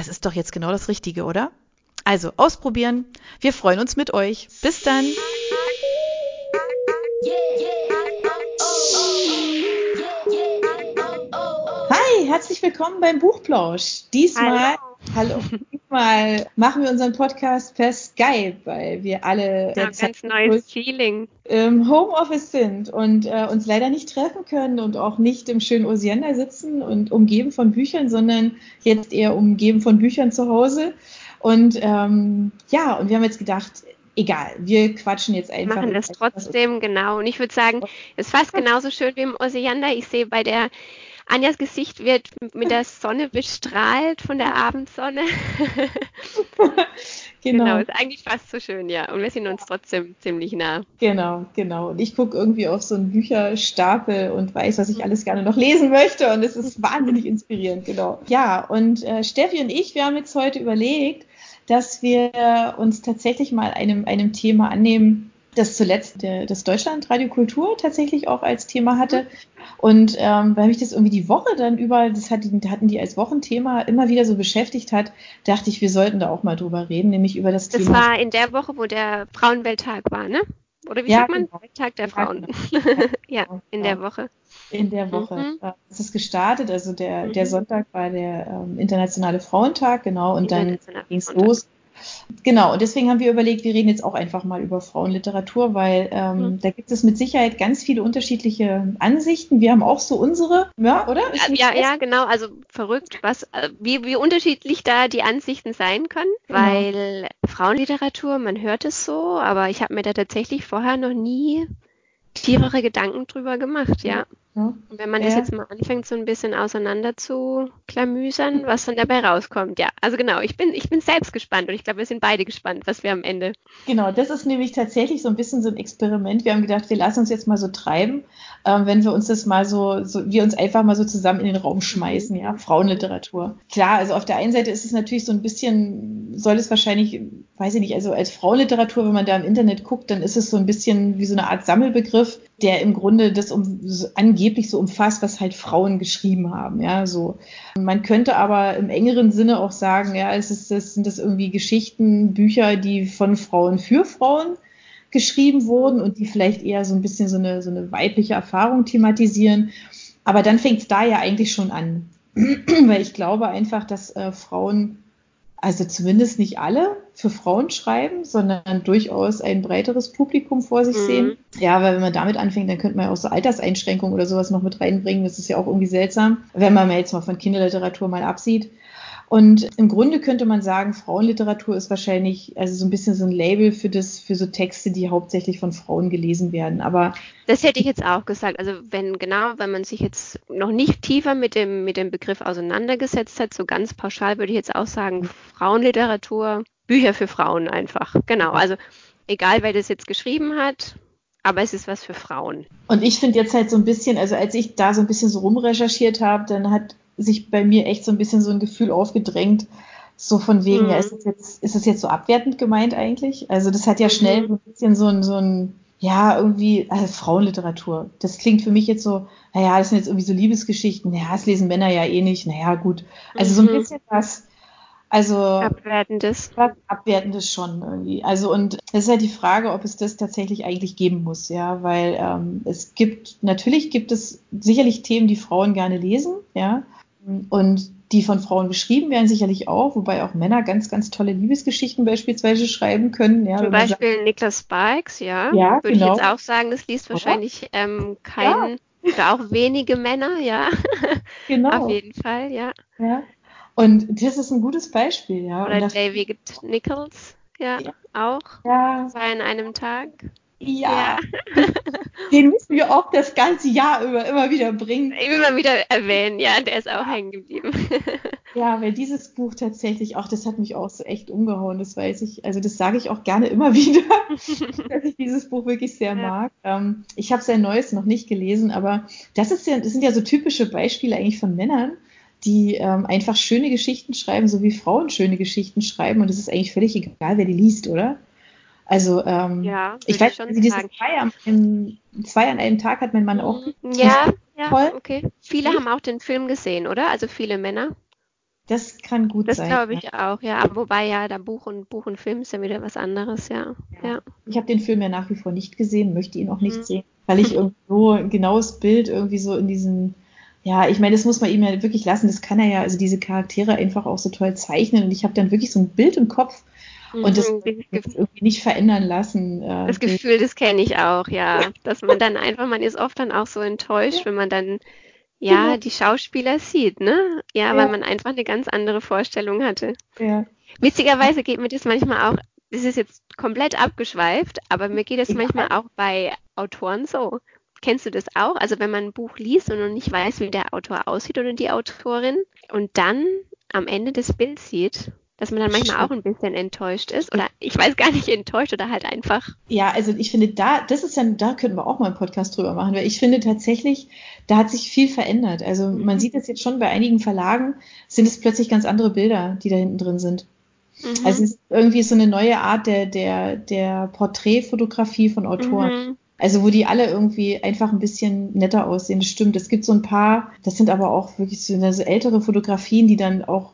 Das ist doch jetzt genau das Richtige, oder? Also ausprobieren. Wir freuen uns mit euch. Bis dann. Hi, herzlich willkommen beim Buchplausch. Diesmal, hallo. Hallo diesmal machen wir unseren Podcast per Skype, weil wir alle ja, ganz neues Feeling im Homeoffice sind und äh, uns leider nicht treffen können und auch nicht im schönen Osiander sitzen und umgeben von Büchern, sondern jetzt eher umgeben von Büchern zu Hause. Und ähm, ja, und wir haben jetzt gedacht, egal, wir quatschen jetzt einfach. Machen das trotzdem, genau. Und ich würde sagen, es ist fast genauso schön wie im Osiander. Ich sehe bei der Anjas Gesicht wird mit der Sonne bestrahlt von der Abendsonne. genau. genau, ist eigentlich fast so schön, ja. Und wir sind uns trotzdem ziemlich nah. Genau, genau. Und ich gucke irgendwie auf so einen Bücherstapel und weiß, was ich alles gerne noch lesen möchte. Und es ist wahnsinnig inspirierend, genau. Ja, und äh, Steffi und ich, wir haben jetzt heute überlegt, dass wir uns tatsächlich mal einem, einem Thema annehmen, das zuletzt der, das Deutschlandradio Kultur tatsächlich auch als Thema hatte. Und ähm, weil mich das irgendwie die Woche dann überall, das hatten, hatten die als Wochenthema immer wieder so beschäftigt hat, dachte ich, wir sollten da auch mal drüber reden, nämlich über das, das Thema. Das war in der Woche, wo der Frauenwelttag war, ne? Oder wie ja, sagt man? Genau. Tag der Frauen. Ja, genau. ja in der Woche. In der Woche. Mhm. Es ist gestartet, also der, der mhm. Sonntag war der ähm, Internationale Frauentag, genau, und dann ging es los Genau, und deswegen haben wir überlegt, wir reden jetzt auch einfach mal über Frauenliteratur, weil ähm, mhm. da gibt es mit Sicherheit ganz viele unterschiedliche Ansichten. Wir haben auch so unsere, ja, oder? Ja, ja, genau, also verrückt, was, äh, wie, wie unterschiedlich da die Ansichten sein können, genau. weil Frauenliteratur, man hört es so, aber ich habe mir da tatsächlich vorher noch nie tiefere Gedanken drüber gemacht, ja. Und wenn man ja. das jetzt mal anfängt, so ein bisschen auseinander zu klamüsern, was dann dabei rauskommt, ja. Also genau, ich bin, ich bin selbst gespannt und ich glaube, wir sind beide gespannt, was wir am Ende. Genau, das ist nämlich tatsächlich so ein bisschen so ein Experiment. Wir haben gedacht, wir lassen uns jetzt mal so treiben, ähm, wenn wir uns das mal so, so, wir uns einfach mal so zusammen in den Raum schmeißen, ja, Frauenliteratur. Klar, also auf der einen Seite ist es natürlich so ein bisschen, soll es wahrscheinlich, weiß ich nicht, also als Frauenliteratur, wenn man da im Internet guckt, dann ist es so ein bisschen wie so eine Art Sammelbegriff, der im Grunde das um, angeblich so umfasst, was halt Frauen geschrieben haben. Ja, so. Man könnte aber im engeren Sinne auch sagen, ja, es ist, das sind das irgendwie Geschichten, Bücher, die von Frauen für Frauen geschrieben wurden und die vielleicht eher so ein bisschen so eine, so eine weibliche Erfahrung thematisieren. Aber dann fängt es da ja eigentlich schon an. Weil ich glaube einfach, dass äh, Frauen also zumindest nicht alle für Frauen schreiben, sondern durchaus ein breiteres Publikum vor sich mhm. sehen. Ja, weil wenn man damit anfängt, dann könnte man ja auch so Alterseinschränkungen oder sowas noch mit reinbringen. Das ist ja auch irgendwie seltsam, wenn man jetzt mal von Kinderliteratur mal absieht. Und im Grunde könnte man sagen, Frauenliteratur ist wahrscheinlich also so ein bisschen so ein Label für das, für so Texte, die hauptsächlich von Frauen gelesen werden. Aber das hätte ich jetzt auch gesagt. Also wenn genau, wenn man sich jetzt noch nicht tiefer mit dem mit dem Begriff auseinandergesetzt hat, so ganz pauschal würde ich jetzt auch sagen, Frauenliteratur, Bücher für Frauen einfach. Genau. Also egal, wer das jetzt geschrieben hat, aber es ist was für Frauen. Und ich finde jetzt halt so ein bisschen, also als ich da so ein bisschen so rumrecherchiert habe, dann hat sich bei mir echt so ein bisschen so ein Gefühl aufgedrängt, so von wegen, mhm. ja, ist es jetzt, ist es jetzt so abwertend gemeint eigentlich? Also das hat ja schnell mhm. so ein bisschen so ein, so ein, ja, irgendwie, also Frauenliteratur. Das klingt für mich jetzt so, naja, das sind jetzt irgendwie so Liebesgeschichten, naja, das lesen Männer ja eh nicht, naja, gut. Also so ein mhm. bisschen was, also abwertendes. Was abwertendes schon irgendwie. Also und es ist halt die Frage, ob es das tatsächlich eigentlich geben muss, ja, weil ähm, es gibt natürlich gibt es sicherlich Themen, die Frauen gerne lesen, ja, und die von Frauen geschrieben werden, sicherlich auch, wobei auch Männer ganz, ganz tolle Liebesgeschichten beispielsweise schreiben können. Ja, Zum Beispiel sagt, Niklas Sparks, ja. ja Würde genau. ich jetzt auch sagen, das liest wahrscheinlich ähm, kein, ja. oder auch wenige Männer, ja. Genau. Auf jeden Fall, ja. Ja. Und das ist ein gutes Beispiel, ja. Oder David Nichols, ja, ja. auch. Ja. Zwei in einem Tag. Ja. ja. Den müssen wir auch das ganze Jahr über immer wieder bringen. Immer wieder erwähnen, ja, der ist auch hängen geblieben. Ja, weil dieses Buch tatsächlich, auch das hat mich auch so echt umgehauen, das weiß ich. Also das sage ich auch gerne immer wieder, dass ich dieses Buch wirklich sehr ja. mag. Ähm, ich habe sein Neues noch nicht gelesen, aber das ist ja, das sind ja so typische Beispiele eigentlich von Männern, die ähm, einfach schöne Geschichten schreiben, so wie Frauen schöne Geschichten schreiben. Und es ist eigentlich völlig egal, wer die liest, oder? Also ähm, ja, ich weiß, schon diese zwei, am, im, zwei an einem Tag hat mein Mann auch. Mhm. Ja, ja, toll. okay. Viele haben auch den Film gesehen, oder? Also viele Männer. Das kann gut das sein. Das glaube ich ja. auch, ja. Wobei ja, da Buch und Buch und Film ist ja wieder was anderes, ja. ja. ja. Ich habe den Film ja nach wie vor nicht gesehen, möchte ihn auch nicht mhm. sehen, weil ich irgendwo ein genaues Bild irgendwie so in diesen ja, ich meine, das muss man ihm ja wirklich lassen. Das kann er ja, also diese Charaktere einfach auch so toll zeichnen. Und ich habe dann wirklich so ein Bild im Kopf, und das mhm, irgendwie nicht verändern lassen. Äh, das Gefühl, das kenne ich auch, ja. Dass man dann einfach, man ist oft dann auch so enttäuscht, wenn man dann ja, genau. die Schauspieler sieht, ne? Ja, ja, weil man einfach eine ganz andere Vorstellung hatte. Ja. Witzigerweise geht mir das manchmal auch, das ist jetzt komplett abgeschweift, aber mir geht es ja. manchmal auch bei Autoren so. Kennst du das auch? Also wenn man ein Buch liest und noch nicht weiß, wie der Autor aussieht oder die Autorin und dann am Ende das Bild sieht dass man dann manchmal auch ein bisschen enttäuscht ist oder ich weiß gar nicht enttäuscht oder halt einfach. Ja, also ich finde da, das ist dann, da könnten wir auch mal einen Podcast drüber machen, weil ich finde tatsächlich, da hat sich viel verändert. Also mhm. man sieht es jetzt schon bei einigen Verlagen, sind es plötzlich ganz andere Bilder, die da hinten drin sind. Mhm. Also es ist irgendwie so eine neue Art der, der, der Porträtfotografie von Autoren. Mhm. Also wo die alle irgendwie einfach ein bisschen netter aussehen. Das stimmt. Es gibt so ein paar, das sind aber auch wirklich so, so ältere Fotografien, die dann auch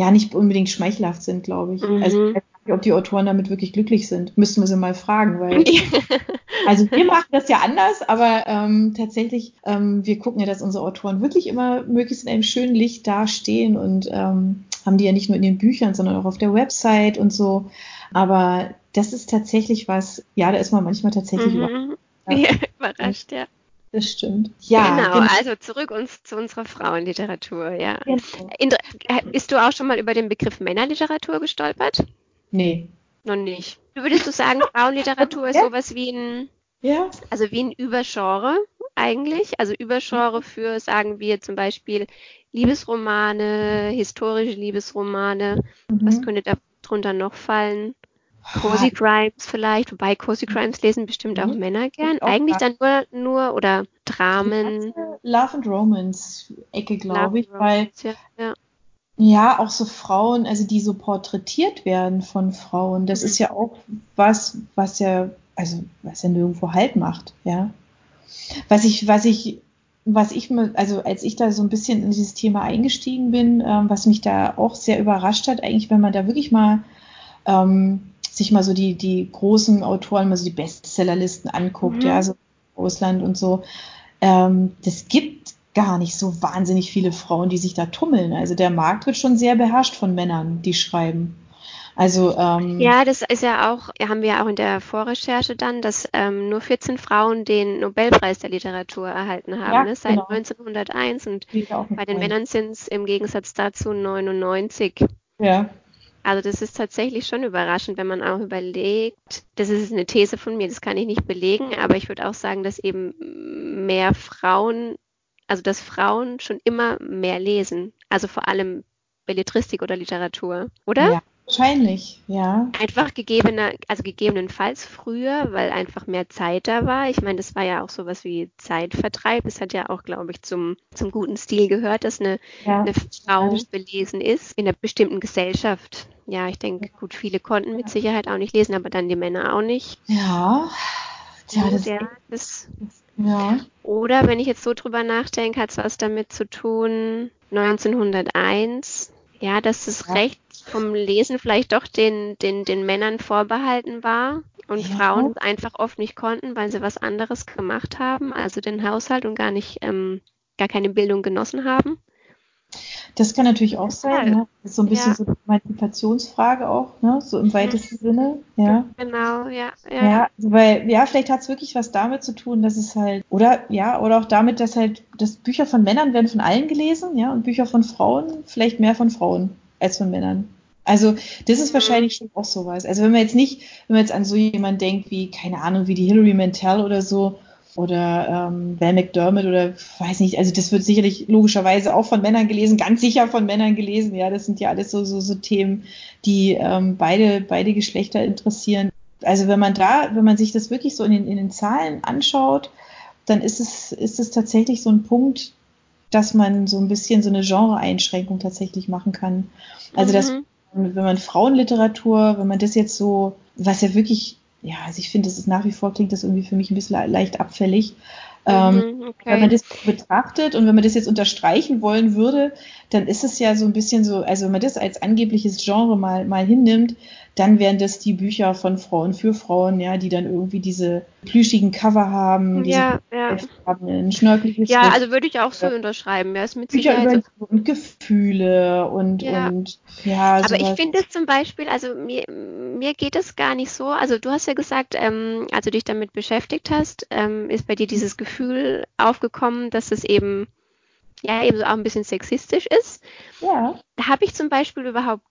ja nicht unbedingt schmeichelhaft sind, glaube ich. Mhm. Also ich weiß nicht, ob die Autoren damit wirklich glücklich sind. Müssten wir sie mal fragen, weil also wir machen das ja anders, aber ähm, tatsächlich, ähm, wir gucken ja, dass unsere Autoren wirklich immer möglichst in einem schönen Licht dastehen und ähm, haben die ja nicht nur in den Büchern, sondern auch auf der Website und so. Aber das ist tatsächlich was, ja, da ist man manchmal tatsächlich mhm. überrascht. Ja, überrascht, ja. Das stimmt. Ja, genau, genau. also zurück uns zu unserer Frauenliteratur, ja. Genau. In, bist du auch schon mal über den Begriff Männerliteratur gestolpert? Nee. Noch nicht. Würdest du sagen, Frauenliteratur ist ja. sowas wie ein, ja. also wie ein Übergenre eigentlich? Also Übergenre für, sagen wir zum Beispiel, Liebesromane, historische Liebesromane. Mhm. Was könnte darunter noch fallen? Cozy Crimes vielleicht, wobei Cozy Crimes lesen bestimmt auch mhm. Männer gern. Auch Eigentlich dann nur, nur oder Dramen. Love and Romance Ecke, glaube ich, weil ja, ja. ja, auch so Frauen, also die so porträtiert werden von Frauen, das mhm. ist ja auch was, was ja, also was ja nirgendwo Halt macht, ja. Was ich, was ich was ich mir, also als ich da so ein bisschen in dieses Thema eingestiegen bin, ähm, was mich da auch sehr überrascht hat, eigentlich, wenn man da wirklich mal ähm, sich mal so die, die großen Autoren, mal so die Bestsellerlisten anguckt, mhm. ja, so Russland und so, ähm, das gibt gar nicht so wahnsinnig viele Frauen, die sich da tummeln. Also der Markt wird schon sehr beherrscht von Männern, die schreiben. Also ähm, ja, das ist ja auch, haben wir ja auch in der Vorrecherche dann, dass ähm, nur 14 Frauen den Nobelpreis der Literatur erhalten haben, ja, ne, seit genau. 1901 und bei den Männern sind es im Gegensatz dazu 99. Ja. Also das ist tatsächlich schon überraschend, wenn man auch überlegt, das ist eine These von mir, das kann ich nicht belegen, aber ich würde auch sagen, dass eben mehr Frauen, also dass Frauen schon immer mehr lesen, also vor allem Belletristik oder Literatur, oder? Ja, wahrscheinlich, ja. Einfach gegebener, also gegebenenfalls früher, weil einfach mehr Zeit da war. Ich meine, das war ja auch sowas wie Zeitvertreib. Es hat ja auch, glaube ich, zum, zum guten Stil gehört, dass eine, ja. eine Frau belesen ist in einer bestimmten Gesellschaft. Ja, ich denke, gut, viele konnten mit Sicherheit auch nicht lesen, aber dann die Männer auch nicht. Ja. Tja, das, ja, das, ja. Oder wenn ich jetzt so drüber nachdenke, hat es was damit zu tun, 1901, ja, dass das ja. Recht vom Lesen vielleicht doch den, den, den Männern vorbehalten war und ja. Frauen es einfach oft nicht konnten, weil sie was anderes gemacht haben, also den Haushalt und gar nicht, ähm, gar keine Bildung genossen haben. Das kann natürlich auch sein. Ne? Das ist so ein bisschen ja. so eine Emanzipationsfrage auch, ne? so im weitesten mhm. Sinne. Ja. Genau, ja. Ja, ja also weil, ja, vielleicht hat es wirklich was damit zu tun, dass es halt, oder ja, oder auch damit, dass halt, dass Bücher von Männern werden von allen gelesen, ja, und Bücher von Frauen vielleicht mehr von Frauen als von Männern. Also das ist mhm. wahrscheinlich schon auch sowas. Also wenn man jetzt nicht, wenn man jetzt an so jemanden denkt wie, keine Ahnung, wie die Hilary Mantel oder so, oder ähm, Val McDermott oder weiß nicht, also das wird sicherlich logischerweise auch von Männern gelesen, ganz sicher von Männern gelesen. Ja, das sind ja alles so, so, so Themen, die ähm, beide, beide Geschlechter interessieren. Also wenn man da, wenn man sich das wirklich so in den, in den Zahlen anschaut, dann ist es, ist es tatsächlich so ein Punkt, dass man so ein bisschen so eine Genre-Einschränkung tatsächlich machen kann. Also mhm. dass wenn man Frauenliteratur, wenn man das jetzt so, was ja wirklich ja, also ich finde, das ist nach wie vor klingt das irgendwie für mich ein bisschen leicht abfällig. Ähm, mhm, okay. Wenn man das betrachtet und wenn man das jetzt unterstreichen wollen würde, dann ist es ja so ein bisschen so, also wenn man das als angebliches Genre mal, mal hinnimmt, dann wären das die Bücher von Frauen für Frauen, ja, die dann irgendwie diese plüschigen Cover haben, ja, ja. haben, ein schnörkeliges Ja, also würde ich auch so unterschreiben. Ja, ist mit Bücher Sicherheit über und Gefühle und ja. und ja. Aber sowas. ich finde es zum Beispiel, also mir, mir geht es gar nicht so. Also du hast ja gesagt, ähm, als du dich damit beschäftigt hast, ähm, ist bei dir dieses Gefühl aufgekommen, dass es eben ja eben so auch ein bisschen sexistisch ist. Ja. Da habe ich zum Beispiel überhaupt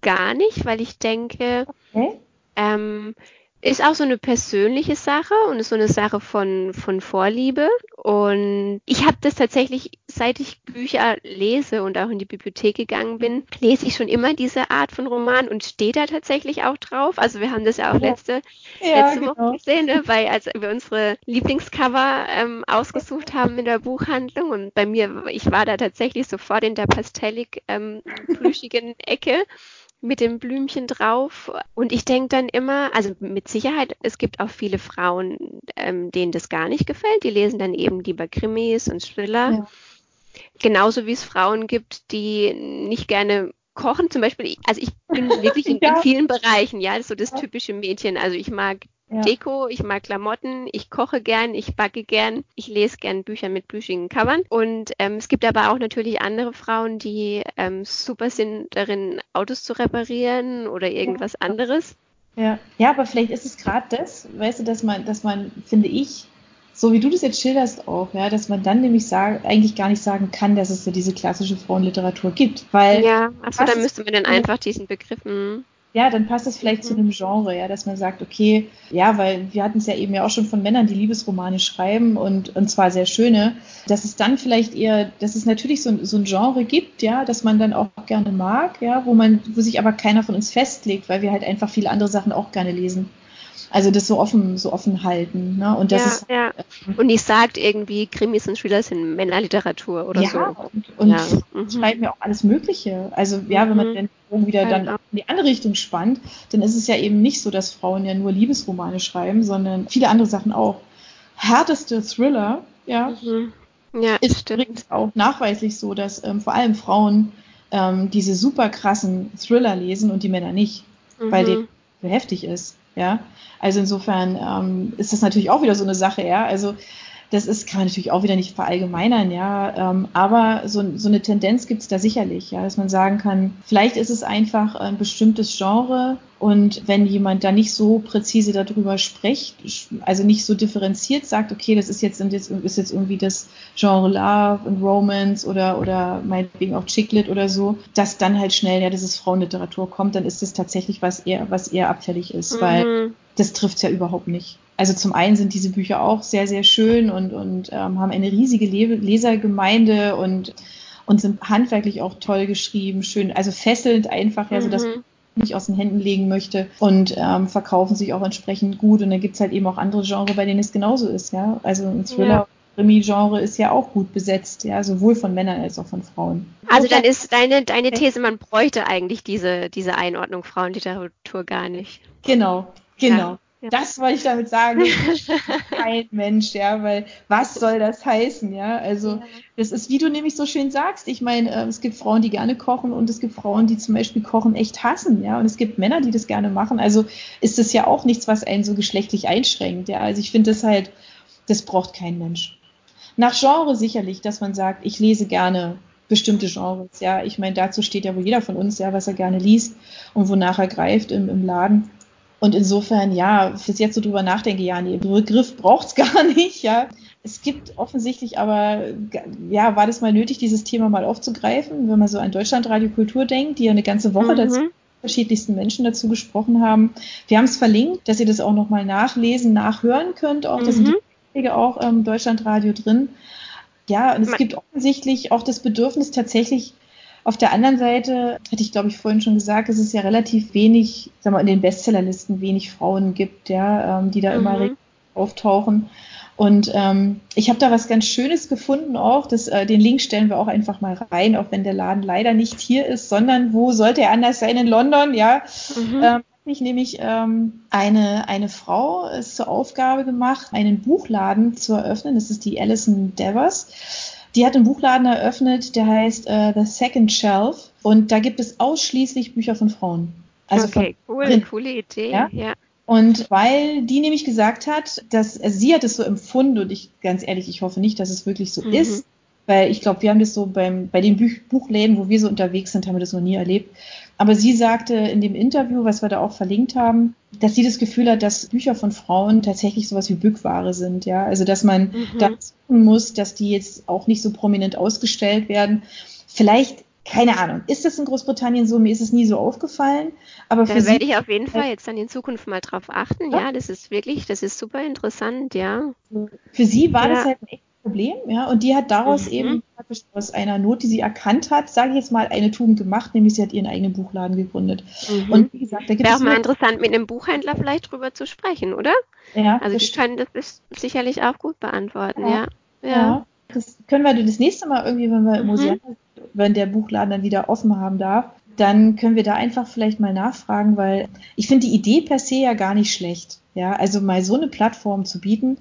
gar nicht, weil ich denke, okay. ähm, ist auch so eine persönliche Sache und ist so eine Sache von, von Vorliebe. Und ich habe das tatsächlich, seit ich Bücher lese und auch in die Bibliothek gegangen bin, lese ich schon immer diese Art von Roman und stehe da tatsächlich auch drauf. Also wir haben das ja auch letzte, ja, letzte genau. Woche gesehen, ne? weil als wir unsere Lieblingscover ähm, ausgesucht haben in der Buchhandlung und bei mir, ich war da tatsächlich sofort in der pastellig ähm, plüschigen Ecke mit dem Blümchen drauf. Und ich denke dann immer, also mit Sicherheit, es gibt auch viele Frauen, ähm, denen das gar nicht gefällt. Die lesen dann eben lieber Krimis und Thriller. Ja. Genauso wie es Frauen gibt, die nicht gerne kochen. Zum Beispiel, also ich bin wirklich in, ja. in vielen Bereichen, ja, das ist so das typische Mädchen. Also ich mag ja. Deko, ich mag Klamotten, ich koche gern, ich backe gern, ich lese gern Bücher mit plüschigen Covern. Und ähm, es gibt aber auch natürlich andere Frauen, die ähm, super sind darin, Autos zu reparieren oder irgendwas ja. anderes. Ja. ja, aber vielleicht ist es gerade das, weißt du, dass man, dass man, finde ich, so wie du das jetzt schilderst auch, ja, dass man dann nämlich sagen, eigentlich gar nicht sagen kann, dass es so diese klassische Frauenliteratur gibt. Weil ja, achso, dann müsste man dann einfach diesen Begriffen ja, dann passt es vielleicht mhm. zu einem Genre, ja, dass man sagt, okay, ja, weil wir hatten es ja eben ja auch schon von Männern, die Liebesromane schreiben und, und zwar sehr schöne, dass es dann vielleicht eher, dass es natürlich so, so ein Genre gibt, ja, dass man dann auch gerne mag, ja, wo man, wo sich aber keiner von uns festlegt, weil wir halt einfach viele andere Sachen auch gerne lesen. Also das so offen, so offen halten. Ne? Und das ja, ist, ja. Und nicht sagt irgendwie, Krimis und Thriller sind Männerliteratur oder ja, so. Und, und ja. Mhm. schreiben ja auch alles Mögliche. Also ja, wenn man mhm. den Bogen wieder dann in die andere Richtung spannt, dann ist es ja eben nicht so, dass Frauen ja nur Liebesromane schreiben, sondern viele andere Sachen auch. Härteste Thriller, ja, mhm. ja ist stimmt. übrigens auch nachweislich so, dass ähm, vor allem Frauen ähm, diese super krassen Thriller lesen und die Männer nicht, mhm. weil denen so heftig ist. Ja, also insofern ähm, ist das natürlich auch wieder so eine Sache, ja. Also das ist, kann man natürlich auch wieder nicht verallgemeinern, ja. Ähm, aber so, so eine Tendenz gibt es da sicherlich, ja, dass man sagen kann, vielleicht ist es einfach ein bestimmtes Genre und wenn jemand da nicht so präzise darüber spricht, also nicht so differenziert sagt, okay, das ist jetzt, ist jetzt irgendwie das Genre Love und Romance oder, oder meinetwegen auch Chicklit oder so, dass dann halt schnell, ja, das ist Frauenliteratur kommt, dann ist das tatsächlich was eher, was eher abfällig ist, mhm. weil das trifft es ja überhaupt nicht. Also zum einen sind diese Bücher auch sehr, sehr schön und, und ähm, haben eine riesige Le Lesergemeinde und, und sind handwerklich auch toll geschrieben, schön, also fesselnd einfach, ja, so dass mhm. man nicht aus den Händen legen möchte und ähm, verkaufen sich auch entsprechend gut. Und dann gibt's halt eben auch andere Genres, bei denen es genauso ist, ja. Also ein Thriller. Ja. Krimi-Genre ist ja auch gut besetzt, ja, sowohl von Männern als auch von Frauen. Also dann ist deine, deine These, man bräuchte eigentlich diese, diese Einordnung Frauenliteratur gar nicht. Genau, genau. Ja. Ja. Das wollte ich damit sagen. Kein Mensch, ja, weil was soll das heißen, ja? Also ja. das ist, wie du nämlich so schön sagst. Ich meine, äh, es gibt Frauen, die gerne kochen und es gibt Frauen, die zum Beispiel Kochen echt hassen, ja. Und es gibt Männer, die das gerne machen. Also ist das ja auch nichts, was einen so geschlechtlich einschränkt, ja. Also ich finde das halt, das braucht kein Mensch. Nach Genre sicherlich, dass man sagt, ich lese gerne bestimmte Genres. Ja, ich meine, dazu steht ja wohl jeder von uns, ja, was er gerne liest und wonach er greift im, im Laden. Und insofern, ja, fürs jetzt so drüber nachdenke, ja, nee, Begriff braucht's gar nicht, ja. Es gibt offensichtlich aber, ja, war das mal nötig, dieses Thema mal aufzugreifen, wenn man so an Deutschlandradio Kultur denkt, die ja eine ganze Woche mhm. dazu verschiedensten Menschen dazu gesprochen haben. Wir haben es verlinkt, dass ihr das auch nochmal nachlesen, nachhören könnt. Auch, mhm. da sind die Beiträge auch im ähm, Deutschlandradio drin. Ja, und es gibt offensichtlich auch das Bedürfnis tatsächlich auf der anderen Seite, hatte ich glaube ich vorhin schon gesagt, dass es ja relativ wenig, sagen wir in den Bestsellerlisten wenig Frauen gibt, ja, ähm, die da mhm. immer auftauchen. Und ähm, ich habe da was ganz Schönes gefunden auch. Das, äh, den Link stellen wir auch einfach mal rein, auch wenn der Laden leider nicht hier ist, sondern wo sollte er anders sein in London? Ja, mhm. ähm, ich nämlich ähm, eine, eine Frau ist zur Aufgabe gemacht, einen Buchladen zu eröffnen. Das ist die Alison Devers. Die hat einen Buchladen eröffnet, der heißt äh, The Second Shelf. Und da gibt es ausschließlich Bücher von Frauen. Also okay, cool, coole Idee. Ja? ja. Und weil die nämlich gesagt hat, dass also sie hat es so empfunden und ich ganz ehrlich, ich hoffe nicht, dass es wirklich so mhm. ist, weil ich glaube, wir haben das so beim bei den Buch Buchläden, wo wir so unterwegs sind, haben wir das noch nie erlebt. Aber sie sagte in dem Interview, was wir da auch verlinkt haben, dass sie das Gefühl hat, dass Bücher von Frauen tatsächlich sowas wie Bückware sind, ja, also dass man mhm. da muss, dass die jetzt auch nicht so prominent ausgestellt werden. Vielleicht keine Ahnung. Ist das in Großbritannien so? Mir ist es nie so aufgefallen. Aber da werde ich auf jeden Fall jetzt dann in Zukunft mal drauf achten. Ja, das ist wirklich, das ist super interessant, ja. Für sie war ja. das halt ein echtes Problem, ja. Und die hat daraus mhm. eben aus einer Not, die sie erkannt hat, sage ich jetzt mal, eine Tugend gemacht, nämlich sie hat ihren eigenen Buchladen gegründet. Mhm. Und wie gesagt, da gibt Wäre es. Auch mal interessant, mit einem Buchhändler vielleicht drüber zu sprechen, oder? Ja. Also die können das sicherlich auch gut beantworten, ja. ja. ja. Das können wir das nächste Mal irgendwie, wenn wir im mhm. Museum wenn der Buchladen dann wieder offen haben darf, dann können wir da einfach vielleicht mal nachfragen, weil ich finde die Idee per se ja gar nicht schlecht. Ja, also mal so eine Plattform zu bieten,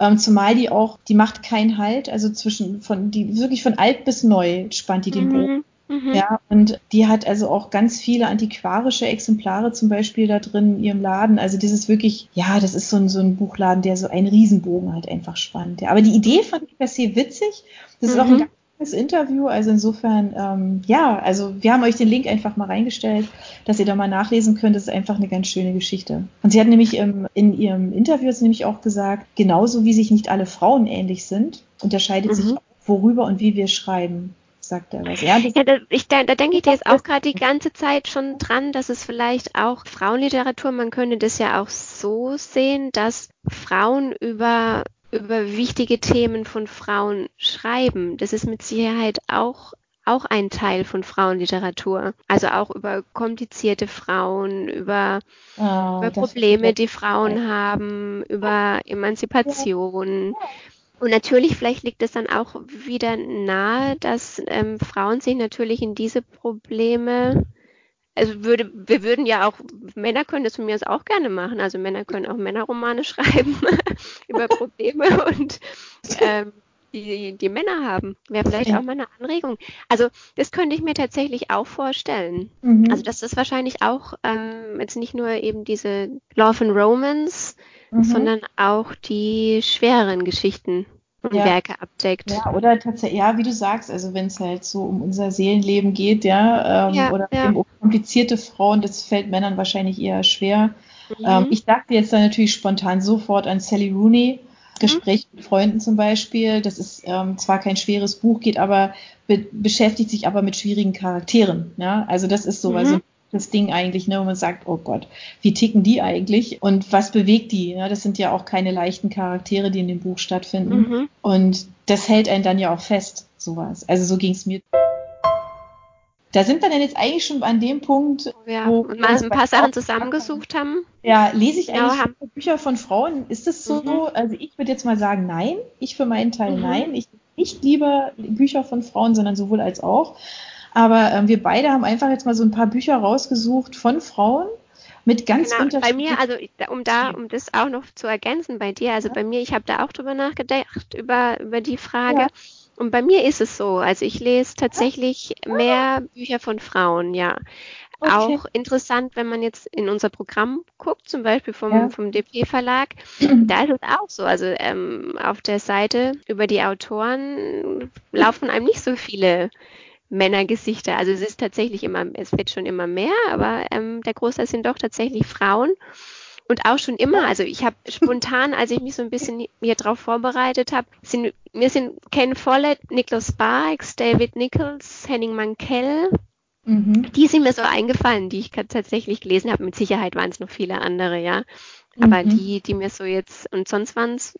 ähm, zumal die auch, die macht keinen Halt, also zwischen von, die wirklich von alt bis neu spannt die den mhm. Bogen. Mhm. Ja, und die hat also auch ganz viele antiquarische Exemplare zum Beispiel da drin in ihrem Laden. Also das ist wirklich, ja, das ist so ein, so ein Buchladen, der so einen Riesenbogen halt einfach spannt. Ja, aber die Idee fand ich per se witzig. Das mhm. ist auch ein ganz das Interview. Also insofern, ähm, ja, also wir haben euch den Link einfach mal reingestellt, dass ihr da mal nachlesen könnt. Das ist einfach eine ganz schöne Geschichte. Und sie hat nämlich ähm, in ihrem Interview nämlich auch gesagt, genauso wie sich nicht alle Frauen ähnlich sind, unterscheidet mhm. sich auch, worüber und wie wir schreiben sagt er was. Ja, ja da, ich, da, da denke ich jetzt auch gerade die ganze Zeit schon dran, dass es vielleicht auch Frauenliteratur, man könnte das ja auch so sehen, dass Frauen über über wichtige Themen von Frauen schreiben. Das ist mit Sicherheit auch auch ein Teil von Frauenliteratur. Also auch über komplizierte Frauen, über, oh, über Probleme, die Frauen haben, über Emanzipation. Und natürlich, vielleicht liegt es dann auch wieder nahe, dass ähm, Frauen sich natürlich in diese Probleme also würde, wir würden ja auch, Männer können das von mir aus auch gerne machen. Also Männer können auch Männerromane schreiben über Probleme und ähm, die, die Männer haben. Wäre vielleicht auch mal eine Anregung. Also das könnte ich mir tatsächlich auch vorstellen. Mhm. Also dass das wahrscheinlich auch ähm, jetzt nicht nur eben diese Love and Romance, mhm. sondern auch die schwereren Geschichten und ja. Werke abdeckt. Ja, oder tatsächlich, ja, wie du sagst, also wenn es halt so um unser Seelenleben geht, ja, ähm, ja oder ja. um komplizierte Frauen, das fällt Männern wahrscheinlich eher schwer. Mhm. Ähm, ich dachte jetzt dann natürlich spontan sofort an Sally Rooney, Gespräch mhm. mit Freunden zum Beispiel. Das ist ähm, zwar kein schweres Buch, geht aber, be beschäftigt sich aber mit schwierigen Charakteren. Ja? Also das ist so, mhm. also das Ding eigentlich, ne, wo man sagt, oh Gott, wie ticken die eigentlich und was bewegt die? Ne? Das sind ja auch keine leichten Charaktere, die in dem Buch stattfinden. Mhm. Und das hält einen dann ja auch fest, sowas. Also so ging es mir. Da sind wir denn jetzt eigentlich schon an dem Punkt, ja, wo wir mal ein paar Sachen zusammengesucht haben. Ja, lese ich eigentlich ja, Bücher von Frauen? Ist das so? Mhm. Also ich würde jetzt mal sagen, nein. Ich für meinen Teil mhm. nein. Ich nicht lieber Bücher von Frauen, sondern sowohl als auch. Aber ähm, wir beide haben einfach jetzt mal so ein paar Bücher rausgesucht von Frauen mit ganz genau, unterschiedlichen. Bei mir, also um da, um das auch noch zu ergänzen bei dir, also ja. bei mir, ich habe da auch drüber nachgedacht über über die Frage. Ja. Und bei mir ist es so, also ich lese tatsächlich mehr Bücher von Frauen, ja. Okay. Auch interessant, wenn man jetzt in unser Programm guckt, zum Beispiel vom, ja. vom DP-Verlag, da ist es auch so. Also ähm, auf der Seite über die Autoren laufen einem nicht so viele Männergesichter. Also es ist tatsächlich immer, es wird schon immer mehr, aber ähm, der Großteil sind doch tatsächlich Frauen. Und auch schon immer, also ich habe spontan, als ich mich so ein bisschen hier drauf vorbereitet habe, sind mir sind Ken Follett, Nicholas Sparks, David Nichols, Henning Mankell, mhm. die sind mir so eingefallen, die ich tatsächlich gelesen habe. Mit Sicherheit waren es noch viele andere, ja. Aber mhm. die, die mir so jetzt, und sonst waren es,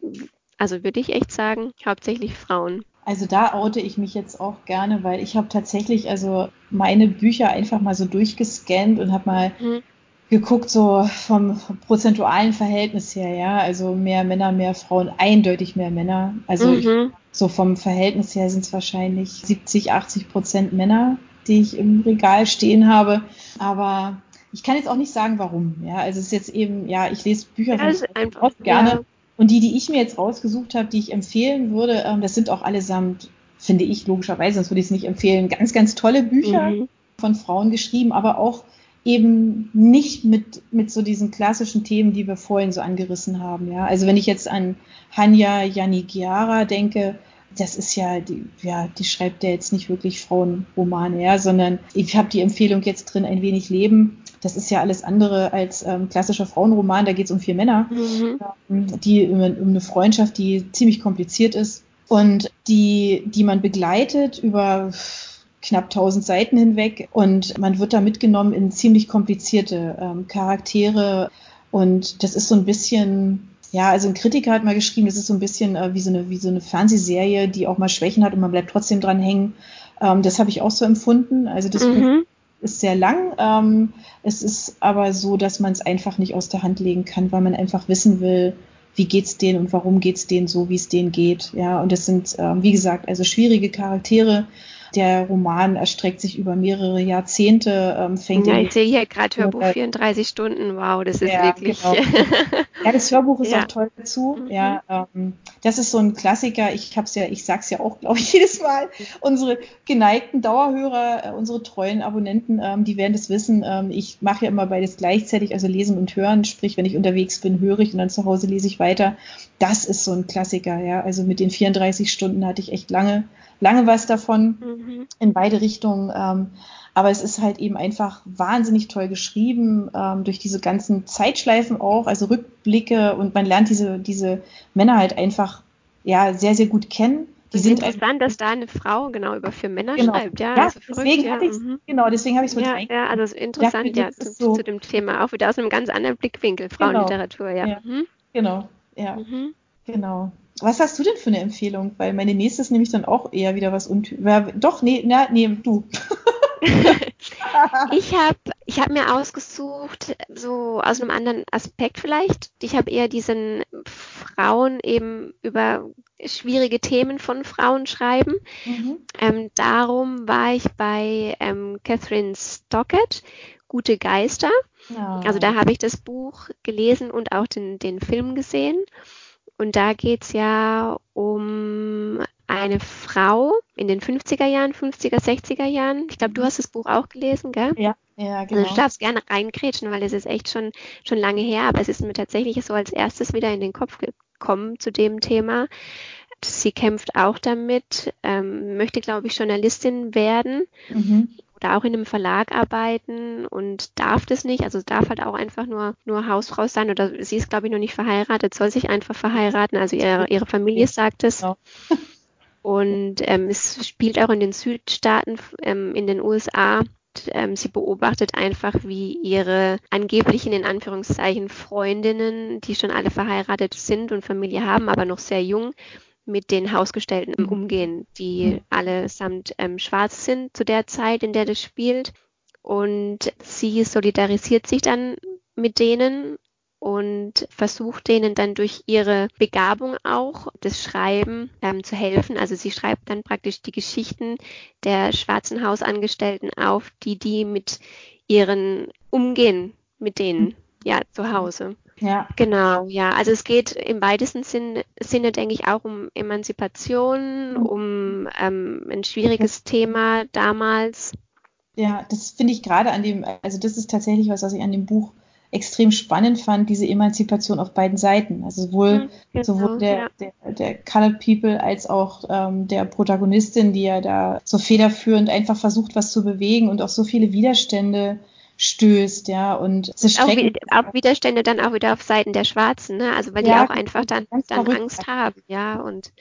also würde ich echt sagen, hauptsächlich Frauen. Also da oute ich mich jetzt auch gerne, weil ich habe tatsächlich also meine Bücher einfach mal so durchgescannt und habe mal mhm geguckt, so vom prozentualen Verhältnis her, ja. Also mehr Männer, mehr Frauen, eindeutig mehr Männer. Also mhm. ich, so vom Verhältnis her sind es wahrscheinlich 70, 80 Prozent Männer, die ich im Regal stehen habe. Aber ich kann jetzt auch nicht sagen, warum. Ja, also es ist jetzt eben, ja, ich lese Bücher also einfach, gerne. Ja. Und die, die ich mir jetzt rausgesucht habe, die ich empfehlen würde, ähm, das sind auch allesamt, finde ich logischerweise, sonst würde ich es nicht empfehlen, ganz, ganz tolle Bücher mhm. von Frauen geschrieben, aber auch eben nicht mit, mit so diesen klassischen Themen, die wir vorhin so angerissen haben. Ja? Also wenn ich jetzt an Hanya Yanigiara denke, das ist ja, die, ja, die schreibt ja jetzt nicht wirklich Frauenromane, ja, sondern ich habe die Empfehlung jetzt drin, ein wenig Leben. Das ist ja alles andere als ähm, klassischer Frauenroman. Da geht es um vier Männer, mhm. ähm, die um, um eine Freundschaft, die ziemlich kompliziert ist und die, die man begleitet über knapp 1000 Seiten hinweg und man wird da mitgenommen in ziemlich komplizierte ähm, Charaktere und das ist so ein bisschen ja, also ein Kritiker hat mal geschrieben, das ist so ein bisschen äh, wie, so eine, wie so eine Fernsehserie, die auch mal Schwächen hat und man bleibt trotzdem dran hängen. Ähm, das habe ich auch so empfunden. Also das mhm. Ist sehr lang. Ähm, es ist aber so, dass man es einfach nicht aus der Hand legen kann, weil man einfach wissen will, wie geht's denen und warum geht's denen so, wie es denen geht. Ja, und das sind, ähm, wie gesagt, also schwierige Charaktere. Der Roman erstreckt sich über mehrere Jahrzehnte. Ähm, fängt ja, ich sehe hier gerade Hörbuch 34 Stunden. Wow, das ist ja, wirklich. Genau. ja, das Hörbuch ist ja. auch toll dazu. Mhm. Ja, ähm, das ist so ein Klassiker. Ich hab's ja, ich sag's ja auch, glaube ich, jedes Mal. Unsere geneigten Dauerhörer, äh, unsere treuen Abonnenten, ähm, die werden das wissen. Ähm, ich mache ja immer beides gleichzeitig, also lesen und hören. Sprich, wenn ich unterwegs bin, höre ich und dann zu Hause lese ich weiter. Das ist so ein Klassiker, ja. Also mit den 34 Stunden hatte ich echt lange lange was davon mhm. in beide Richtungen. Ähm, aber es ist halt eben einfach wahnsinnig toll geschrieben, ähm, durch diese ganzen Zeitschleifen auch, also Rückblicke und man lernt diese, diese Männer halt einfach ja sehr, sehr gut kennen. Die sind interessant, dass da eine Frau genau über vier Männer genau. schreibt, ja. ja also deswegen ja. Mhm. genau, deswegen habe ich es mit ja, ja, also interessant, ja, zu, so zu, dem Thema, auch wieder aus einem ganz anderen Blickwinkel, genau. Frauenliteratur, genau. ja. ja. Mhm. Genau, ja, mhm. genau. Was hast du denn für eine Empfehlung? Weil meine nächste ist nämlich dann auch eher wieder was untypisches. Doch, nee, na, nee, du. ich habe ich hab mir ausgesucht, so aus einem anderen Aspekt vielleicht. Ich habe eher diesen Frauen eben über schwierige Themen von Frauen schreiben. Mhm. Ähm, darum war ich bei ähm, Catherine Stockett, Gute Geister. Oh. Also da habe ich das Buch gelesen und auch den, den Film gesehen. Und da geht es ja um eine Frau in den 50er Jahren, 50er, 60er Jahren. Ich glaube, du mhm. hast das Buch auch gelesen, gell? Ja, ja, genau. Also du darfst gerne reingrätschen, weil es ist echt schon, schon lange her, aber es ist mir tatsächlich so als erstes wieder in den Kopf gekommen zu dem Thema. Sie kämpft auch damit, ähm, möchte, glaube ich, Journalistin werden. Mhm oder auch in einem Verlag arbeiten und darf das nicht. Also darf halt auch einfach nur, nur Hausfrau sein oder sie ist, glaube ich, noch nicht verheiratet, soll sich einfach verheiraten. Also ihre, ihre Familie sagt es. Genau. Und ähm, es spielt auch in den Südstaaten, ähm, in den USA. Ähm, sie beobachtet einfach, wie ihre angeblichen, in Anführungszeichen, Freundinnen, die schon alle verheiratet sind und Familie haben, aber noch sehr jung, mit den Hausgestellten mhm. Umgehen, die mhm. allesamt ähm, schwarz sind zu der Zeit, in der das spielt. Und sie solidarisiert sich dann mit denen und versucht denen dann durch ihre Begabung auch das Schreiben ähm, zu helfen. Also sie schreibt dann praktisch die Geschichten der schwarzen Hausangestellten auf, die die mit ihren umgehen mit denen mhm. ja zu Hause. Ja. Genau, ja. Also es geht im weitesten Sinn, Sinne, denke ich, auch um Emanzipation, mhm. um ähm, ein schwieriges Thema damals. Ja, das finde ich gerade an dem, also das ist tatsächlich was, was ich an dem Buch extrem spannend fand, diese Emanzipation auf beiden Seiten. Also sowohl, mhm, genau, sowohl der, ja. der, der Colored People als auch ähm, der Protagonistin, die ja da so federführend einfach versucht, was zu bewegen und auch so viele Widerstände stößt, ja, und es auch, auch Widerstände dann auch wieder auf Seiten der Schwarzen, ne? Also weil ja, die auch einfach dann, dann Angst haben, ja, und,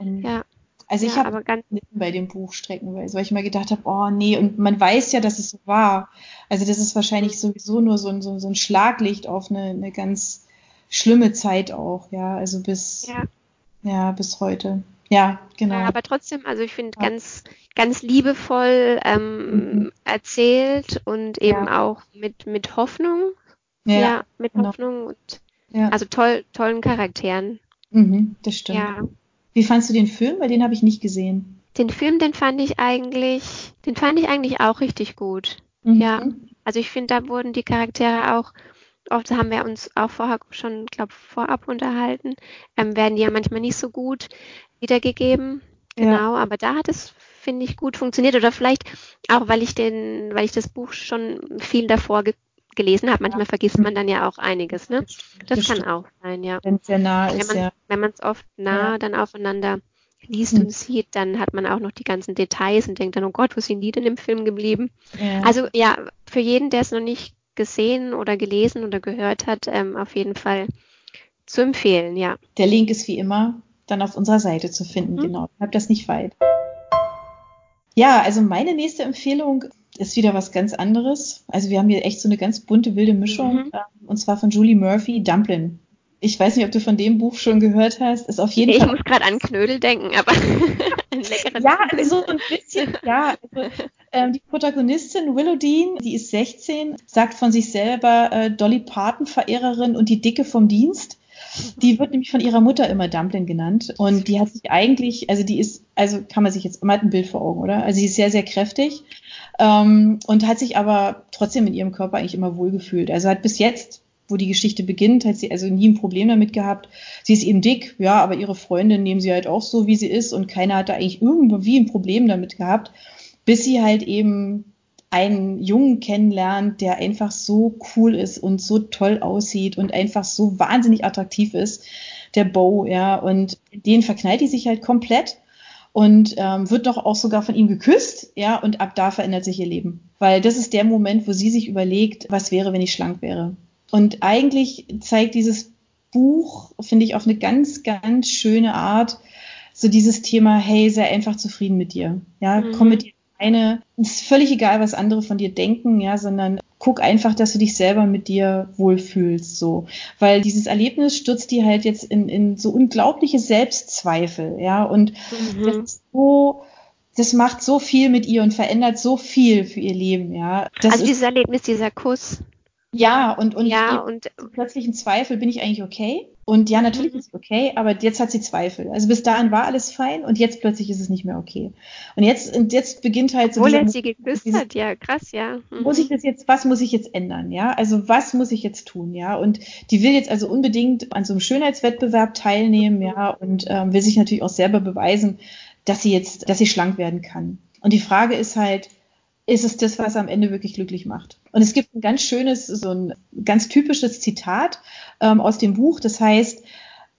ja. Also ich ja, habe ganz mitten bei dem Buch streckenweise, weil ich mal gedacht habe, oh nee, und man weiß ja, dass es so war. Also das ist wahrscheinlich sowieso nur so ein, so, so ein Schlaglicht auf eine, eine ganz schlimme Zeit auch, ja, also bis, ja, ja bis heute. Ja, genau. Ja, aber trotzdem, also ich finde ja. ganz, ganz liebevoll ähm, mhm. erzählt und eben ja. auch mit, mit Hoffnung. Ja, mit genau. Hoffnung und also toll, tollen Charakteren. Mhm, das stimmt. Ja. Wie fandst du den Film? Weil den habe ich nicht gesehen. Den Film, den fand ich eigentlich, den fand ich eigentlich auch richtig gut. Mhm. Ja. Also ich finde, da wurden die Charaktere auch, oft haben wir uns auch vorher schon, glaube vorab unterhalten, ähm, werden die ja manchmal nicht so gut wiedergegeben. Genau, ja. aber da hat es, finde ich, gut funktioniert. Oder vielleicht auch, weil ich den, weil ich das Buch schon viel davor ge gelesen habe. Manchmal ja. vergisst man dann ja auch einiges, ne? Das, das kann stimmt. auch sein, ja. Wenn es sehr nah wenn ist, man, ja. Wenn man es oft nah dann aufeinander liest hm. und sieht, dann hat man auch noch die ganzen Details und denkt dann, oh Gott, wo sind die denn im Film geblieben? Also ja, für jeden, der es noch nicht gesehen oder gelesen oder gehört hat, ähm, auf jeden Fall zu empfehlen, ja. Der Link ist wie immer dann auf unserer Seite zu finden. Mhm. Genau, habe das nicht weit. Ja, also meine nächste Empfehlung ist wieder was ganz anderes. Also wir haben hier echt so eine ganz bunte, wilde Mischung. Mhm. Ähm, und zwar von Julie Murphy, Dumplin. Ich weiß nicht, ob du von dem Buch schon gehört hast. Ist auf jeden ich Fall. Ich muss gerade an Knödel denken, aber ein leckeres Ja, so ein bisschen. Ja, also, die Protagonistin Willow Dean, die ist 16, sagt von sich selber äh, Dolly Parton Verehrerin und die Dicke vom Dienst. Die wird nämlich von ihrer Mutter immer Dumpling genannt. Und die hat sich eigentlich, also die ist, also kann man sich jetzt immer ein Bild vor Augen, oder? Also sie ist sehr, sehr kräftig ähm, und hat sich aber trotzdem in ihrem Körper eigentlich immer wohlgefühlt. Also hat bis jetzt wo die Geschichte beginnt, hat sie also nie ein Problem damit gehabt. Sie ist eben dick, ja, aber ihre Freundin nehmen sie halt auch so, wie sie ist und keiner hat da eigentlich irgendwie ein Problem damit gehabt, bis sie halt eben einen Jungen kennenlernt, der einfach so cool ist und so toll aussieht und einfach so wahnsinnig attraktiv ist, der Bo, ja, und den verknallt die sich halt komplett und ähm, wird doch auch sogar von ihm geküsst, ja, und ab da verändert sich ihr Leben, weil das ist der Moment, wo sie sich überlegt, was wäre, wenn ich schlank wäre. Und eigentlich zeigt dieses Buch, finde ich, auf eine ganz, ganz schöne Art so dieses Thema, hey, sei einfach zufrieden mit dir, ja, mhm. komm mit dir eine, es ist völlig egal, was andere von dir denken, ja, sondern guck einfach, dass du dich selber mit dir wohlfühlst, so. Weil dieses Erlebnis stürzt die halt jetzt in, in so unglaubliche Selbstzweifel, ja, und mhm. das ist so, das macht so viel mit ihr und verändert so viel für ihr Leben, ja. Das also dieses Erlebnis, dieser Kuss. Ja, und, und, ja, und plötzlich ein Zweifel, bin ich eigentlich okay? Und ja, natürlich mhm. ist sie okay, aber jetzt hat sie Zweifel. Also bis dahin war alles fein und jetzt plötzlich ist es nicht mehr okay. Und jetzt, und jetzt beginnt halt so. Obwohl er sie geküsst hat, ja, krass, ja. Mhm. Muss ich das jetzt, was muss ich jetzt ändern, ja? Also was muss ich jetzt tun, ja? Und die will jetzt also unbedingt an so einem Schönheitswettbewerb teilnehmen, ja, und ähm, will sich natürlich auch selber beweisen, dass sie jetzt, dass sie schlank werden kann. Und die Frage ist halt, ist es das, was am Ende wirklich glücklich macht. Und es gibt ein ganz schönes, so ein ganz typisches Zitat ähm, aus dem Buch, das heißt,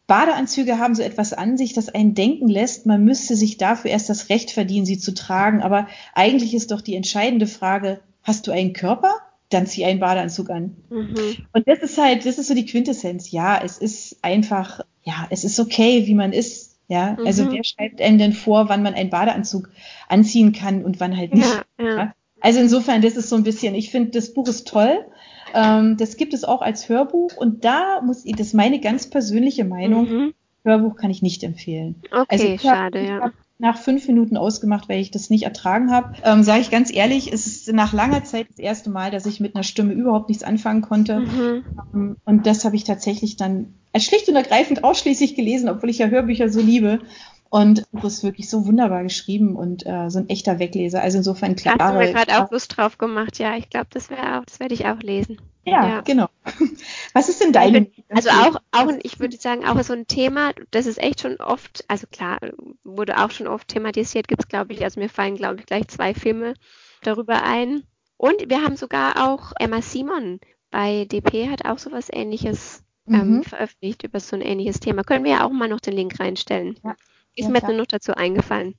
Badeanzüge haben so etwas an sich, das einen denken lässt, man müsste sich dafür erst das Recht verdienen, sie zu tragen. Aber eigentlich ist doch die entscheidende Frage, hast du einen Körper? Dann zieh einen Badeanzug an. Mhm. Und das ist halt, das ist so die Quintessenz. Ja, es ist einfach, ja, es ist okay, wie man ist. Ja, also mhm. wer schreibt einem denn vor, wann man einen Badeanzug anziehen kann und wann halt nicht? Ja, ja. Also insofern, das ist so ein bisschen, ich finde, das Buch ist toll. Ähm, das gibt es auch als Hörbuch und da muss ich, das ist meine ganz persönliche Meinung, mhm. Hörbuch kann ich nicht empfehlen. Okay, also schade, hab, ja nach fünf Minuten ausgemacht, weil ich das nicht ertragen habe. Ähm, Sage ich ganz ehrlich, es ist nach langer Zeit das erste Mal, dass ich mit einer Stimme überhaupt nichts anfangen konnte. Mhm. Ähm, und das habe ich tatsächlich dann schlicht und ergreifend ausschließlich gelesen, obwohl ich ja Hörbücher so liebe. Und das ist wirklich so wunderbar geschrieben und äh, so ein echter Wegleser. Also insofern klar. Hast du mir gerade auch Lust drauf gemacht, ja. Ich glaube, das wäre auch, das werde ich auch lesen. Ja, ja, genau. Was ist denn deine? Also auch, auch, ich würde sagen, auch so ein Thema, das ist echt schon oft, also klar, wurde auch schon oft thematisiert, gibt es, glaube ich, also mir fallen, glaube ich, gleich zwei Filme darüber ein. Und wir haben sogar auch Emma Simon bei DP hat auch sowas ähnliches ähm, mhm. veröffentlicht über so ein ähnliches Thema. Können wir ja auch mal noch den Link reinstellen. Ja. Ist ja, mir jetzt noch dazu eingefallen.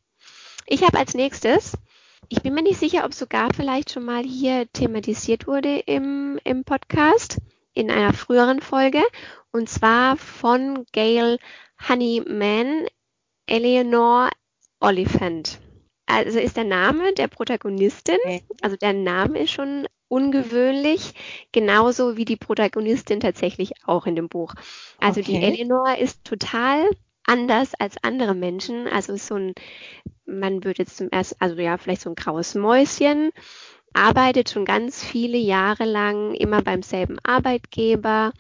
Ich habe als nächstes, ich bin mir nicht sicher, ob sogar vielleicht schon mal hier thematisiert wurde im, im Podcast, in einer früheren Folge, und zwar von Gail Honeyman, Eleanor Oliphant. Also ist der Name der Protagonistin, also der Name ist schon ungewöhnlich, genauso wie die Protagonistin tatsächlich auch in dem Buch. Also okay. die Eleanor ist total anders als andere Menschen. Also so ein, man würde jetzt zum ersten, also ja, vielleicht so ein graues Mäuschen, arbeitet schon ganz viele Jahre lang immer beim selben Arbeitgeber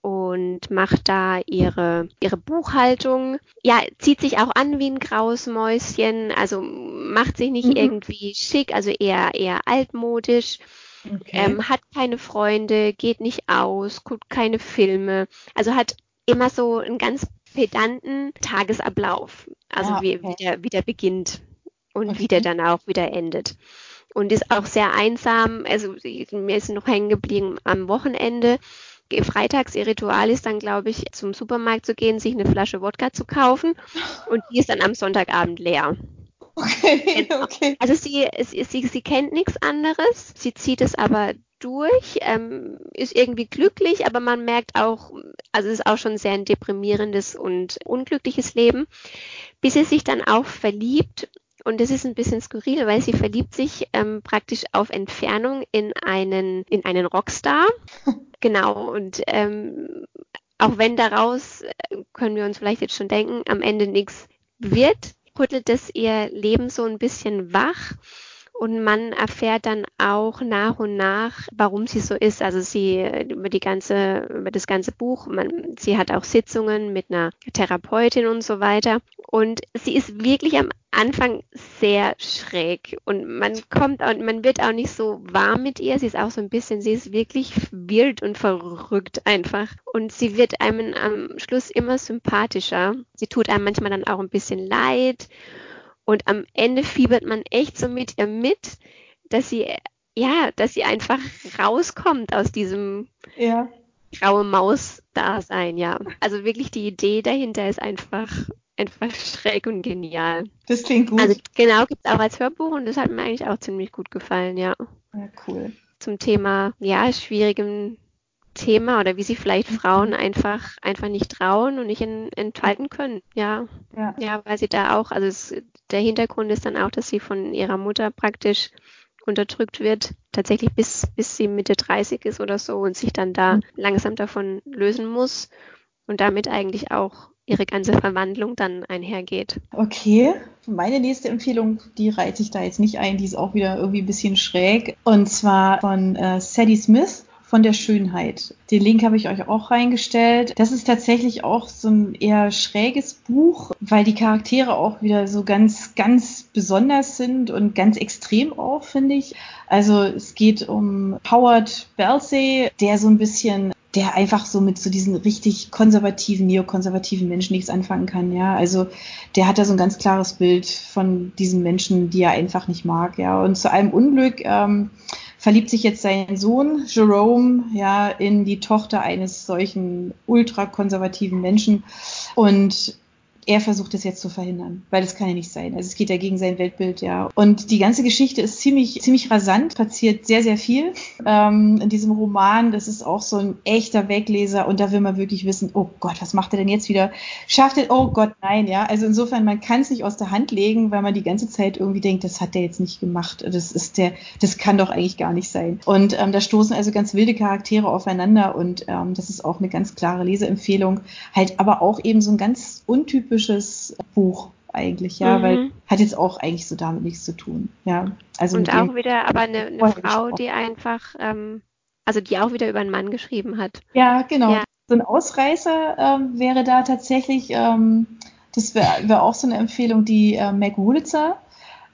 und macht da ihre, ihre Buchhaltung. Ja, zieht sich auch an wie ein graues Mäuschen, also macht sich nicht mhm. irgendwie schick, also eher, eher altmodisch. Okay. Ähm, hat keine Freunde, geht nicht aus, guckt keine Filme. Also hat immer so einen ganz pedanten Tagesablauf. Also ah, wie, wie, der, wie der beginnt und okay. wie der dann auch wieder endet. Und ist auch sehr einsam. Also mir ist noch hängen geblieben am Wochenende. Freitags ihr Ritual ist dann, glaube ich, zum Supermarkt zu gehen, sich eine Flasche Wodka zu kaufen und die ist dann am Sonntagabend leer. Okay, genau. okay. Also sie, sie, sie, sie kennt nichts anderes, sie zieht es aber durch, ähm, ist irgendwie glücklich, aber man merkt auch, also es ist auch schon sehr ein deprimierendes und unglückliches Leben, bis sie sich dann auch verliebt und das ist ein bisschen skurril, weil sie verliebt sich ähm, praktisch auf Entfernung in einen, in einen Rockstar. genau, und ähm, auch wenn daraus, können wir uns vielleicht jetzt schon denken, am Ende nichts wird, rüttelt es ihr Leben so ein bisschen wach. Und man erfährt dann auch nach und nach, warum sie so ist. Also sie über die ganze, über das ganze Buch. Man, sie hat auch Sitzungen mit einer Therapeutin und so weiter. Und sie ist wirklich am Anfang sehr schräg und man kommt auch, man wird auch nicht so warm mit ihr. Sie ist auch so ein bisschen, sie ist wirklich wild und verrückt einfach. Und sie wird einem am Schluss immer sympathischer. Sie tut einem manchmal dann auch ein bisschen leid. Und am Ende fiebert man echt so mit ihr mit, dass sie, ja, dass sie einfach rauskommt aus diesem ja. graue Maus-Dasein, ja. Also wirklich die Idee dahinter ist einfach einfach schräg und genial. Das klingt gut. Also genau, gibt es auch als Hörbuch und das hat mir eigentlich auch ziemlich gut gefallen, ja. Ja, cool. Zum Thema, ja, schwierigem Thema oder wie sie vielleicht. Frauen einfach einfach nicht trauen und nicht in, entfalten können. Ja. ja. Ja, weil sie da auch, also es, der Hintergrund ist dann auch, dass sie von ihrer Mutter praktisch unterdrückt wird, tatsächlich bis, bis sie Mitte 30 ist oder so und sich dann da mhm. langsam davon lösen muss und damit eigentlich auch ihre ganze Verwandlung dann einhergeht. Okay, meine nächste Empfehlung, die reize ich da jetzt nicht ein, die ist auch wieder irgendwie ein bisschen schräg. Und zwar von äh, Sadie Smith von der Schönheit. Den Link habe ich euch auch reingestellt. Das ist tatsächlich auch so ein eher schräges Buch, weil die Charaktere auch wieder so ganz, ganz besonders sind und ganz extrem auch, finde ich. Also es geht um Howard Balsey, der so ein bisschen der einfach so mit so diesen richtig konservativen, neokonservativen Menschen nichts anfangen kann, ja. Also der hat da so ein ganz klares Bild von diesen Menschen, die er einfach nicht mag, ja. Und zu einem Unglück ähm, verliebt sich jetzt sein Sohn Jerome ja in die Tochter eines solchen ultrakonservativen Menschen. Und er versucht es jetzt zu verhindern, weil das kann ja nicht sein. Also es geht ja gegen sein Weltbild, ja. Und die ganze Geschichte ist ziemlich, ziemlich rasant, passiert sehr, sehr viel ähm, in diesem Roman. Das ist auch so ein echter Wegleser und da will man wirklich wissen, oh Gott, was macht er denn jetzt wieder? Schafft er, oh Gott, nein, ja. Also insofern, man kann es nicht aus der Hand legen, weil man die ganze Zeit irgendwie denkt, das hat der jetzt nicht gemacht. Das ist der, das kann doch eigentlich gar nicht sein. Und ähm, da stoßen also ganz wilde Charaktere aufeinander und ähm, das ist auch eine ganz klare Leseempfehlung. Halt aber auch eben so ein ganz untypisches typisches Buch eigentlich, ja, mhm. weil hat jetzt auch eigentlich so damit nichts zu tun, ja. Also und auch wieder aber eine, eine Frau, die einfach, ähm, also die auch wieder über einen Mann geschrieben hat. Ja, genau. Ja. So ein Ausreißer ähm, wäre da tatsächlich, ähm, das wäre wär auch so eine Empfehlung, die äh, Meg Wulitzer.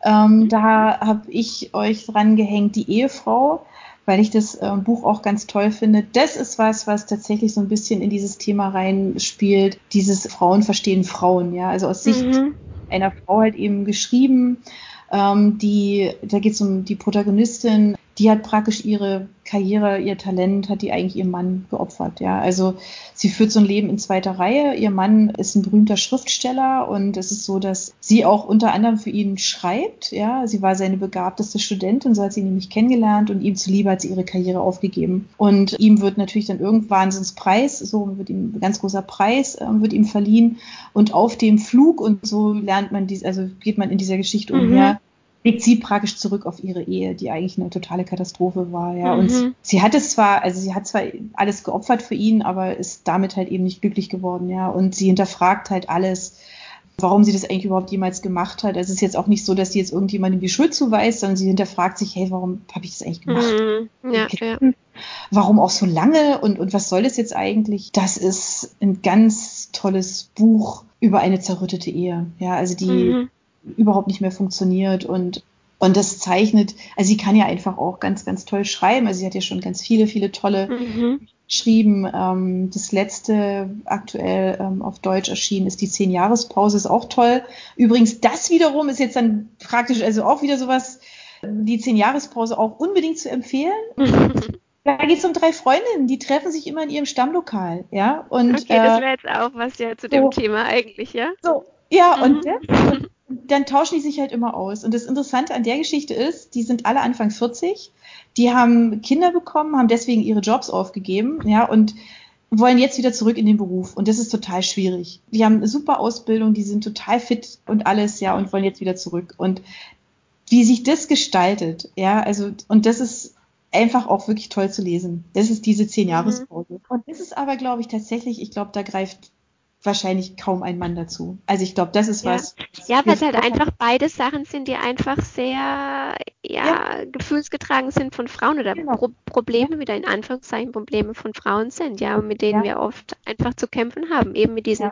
Ähm, mhm. Da habe ich euch dran gehängt, die Ehefrau weil ich das äh, Buch auch ganz toll finde. Das ist was, was tatsächlich so ein bisschen in dieses Thema reinspielt, dieses Frauen verstehen Frauen, ja, also aus Sicht mhm. einer Frau halt eben geschrieben. Ähm, die, da geht es um die Protagonistin, die hat praktisch ihre Karriere, ihr Talent, hat die eigentlich ihrem Mann geopfert. Ja, also sie führt so ein Leben in zweiter Reihe. Ihr Mann ist ein berühmter Schriftsteller und es ist so, dass sie auch unter anderem für ihn schreibt. Ja, sie war seine begabteste Studentin, so hat sie ihn nämlich kennengelernt und ihm zuliebe hat sie ihre Karriere aufgegeben. Und ihm wird natürlich dann irgendwann so ein Preis, so wird ihm ein ganz großer Preis, äh, wird ihm verliehen und auf dem Flug und so lernt man dies, also geht man in dieser Geschichte mhm. umher legt sie praktisch zurück auf ihre Ehe, die eigentlich eine totale Katastrophe war, ja. Mhm. Und sie hat es zwar, also sie hat zwar alles geopfert für ihn, aber ist damit halt eben nicht glücklich geworden, ja. Und sie hinterfragt halt alles, warum sie das eigentlich überhaupt jemals gemacht hat. Also es ist jetzt auch nicht so, dass sie jetzt irgendjemandem die Schuld zuweist, sondern sie hinterfragt sich, hey, warum habe ich das eigentlich gemacht? Mhm. Ja, ja. Warum auch so lange und, und was soll das jetzt eigentlich? Das ist ein ganz tolles Buch über eine zerrüttete Ehe. Ja, also die, mhm überhaupt nicht mehr funktioniert und und das zeichnet, also sie kann ja einfach auch ganz, ganz toll schreiben. Also sie hat ja schon ganz viele, viele tolle mhm. geschrieben. Ähm, das letzte aktuell ähm, auf Deutsch erschienen ist die Zehn-Jahres-Pause, ist auch toll. Übrigens, das wiederum ist jetzt dann praktisch, also auch wieder sowas, die Zehn-Jahres-Pause auch unbedingt zu empfehlen. Da geht es um drei Freundinnen, die treffen sich immer in ihrem Stammlokal, ja. Und, okay, das äh, wäre jetzt auch was ja zu dem so, Thema eigentlich, ja. So, ja, mhm. und, und dann tauschen die sich halt immer aus. Und das Interessante an der Geschichte ist, die sind alle Anfang 40, die haben Kinder bekommen, haben deswegen ihre Jobs aufgegeben, ja, und wollen jetzt wieder zurück in den Beruf. Und das ist total schwierig. Die haben eine super Ausbildung, die sind total fit und alles, ja, und wollen jetzt wieder zurück. Und wie sich das gestaltet, ja, also, und das ist einfach auch wirklich toll zu lesen. Das ist diese zehn Jahrespause. Mhm. Und das ist aber, glaube ich, tatsächlich, ich glaube, da greift wahrscheinlich kaum ein Mann dazu. Also ich glaube, das ist ja. was. Ja, weil es halt einfach beide Sachen sind, die einfach sehr ja, ja. gefühlsgetragen sind von Frauen oder genau. Pro Probleme wieder in Anführungszeichen Probleme von Frauen sind, ja, mit denen wir oft einfach zu kämpfen haben, eben mit diesen,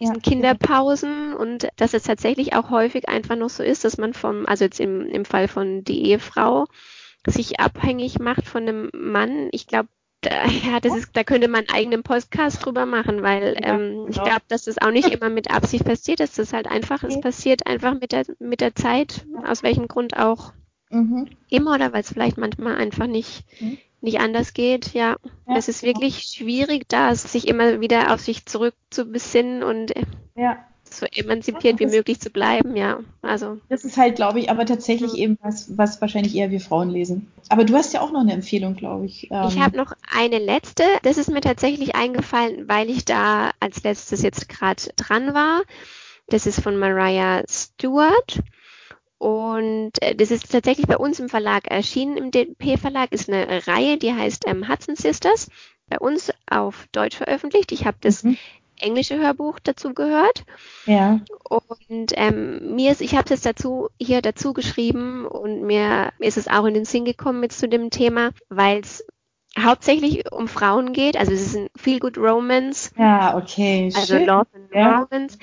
diesen Kinderpausen und dass es tatsächlich auch häufig einfach noch so ist, dass man vom, also jetzt im, im Fall von die Ehefrau sich abhängig macht von einem Mann. Ich glaube, ja, das ist, da könnte man einen eigenen Podcast drüber machen, weil ja, ähm, genau. ich glaube, dass das auch nicht immer mit Absicht passiert, dass das halt einfach, okay. es passiert einfach mit der, mit der Zeit, aus welchem Grund auch mhm. immer oder weil es vielleicht manchmal einfach nicht, mhm. nicht anders geht. Ja, ja es ist genau. wirklich schwierig, da sich immer wieder auf sich zurückzubesinnen und ja so emanzipiert wie möglich zu bleiben, ja. Also. Das ist halt, glaube ich, aber tatsächlich eben was, was wahrscheinlich eher wir Frauen lesen. Aber du hast ja auch noch eine Empfehlung, glaube ich. Ähm. Ich habe noch eine letzte. Das ist mir tatsächlich eingefallen, weil ich da als letztes jetzt gerade dran war. Das ist von Mariah Stewart. Und äh, das ist tatsächlich bei uns im Verlag erschienen. Im DP-Verlag ist eine Reihe, die heißt ähm, Hudson Sisters. Bei uns auf Deutsch veröffentlicht. Ich habe das mhm englische Hörbuch dazu gehört. Ja. Und ähm, mir ist, ich habe es dazu hier dazu geschrieben und mir ist es auch in den Sinn gekommen mit zu dem Thema, weil es hauptsächlich um Frauen geht. Also es ist ein Feel Good Romance. Ja, okay. Also Schön. Love and ja. Romance.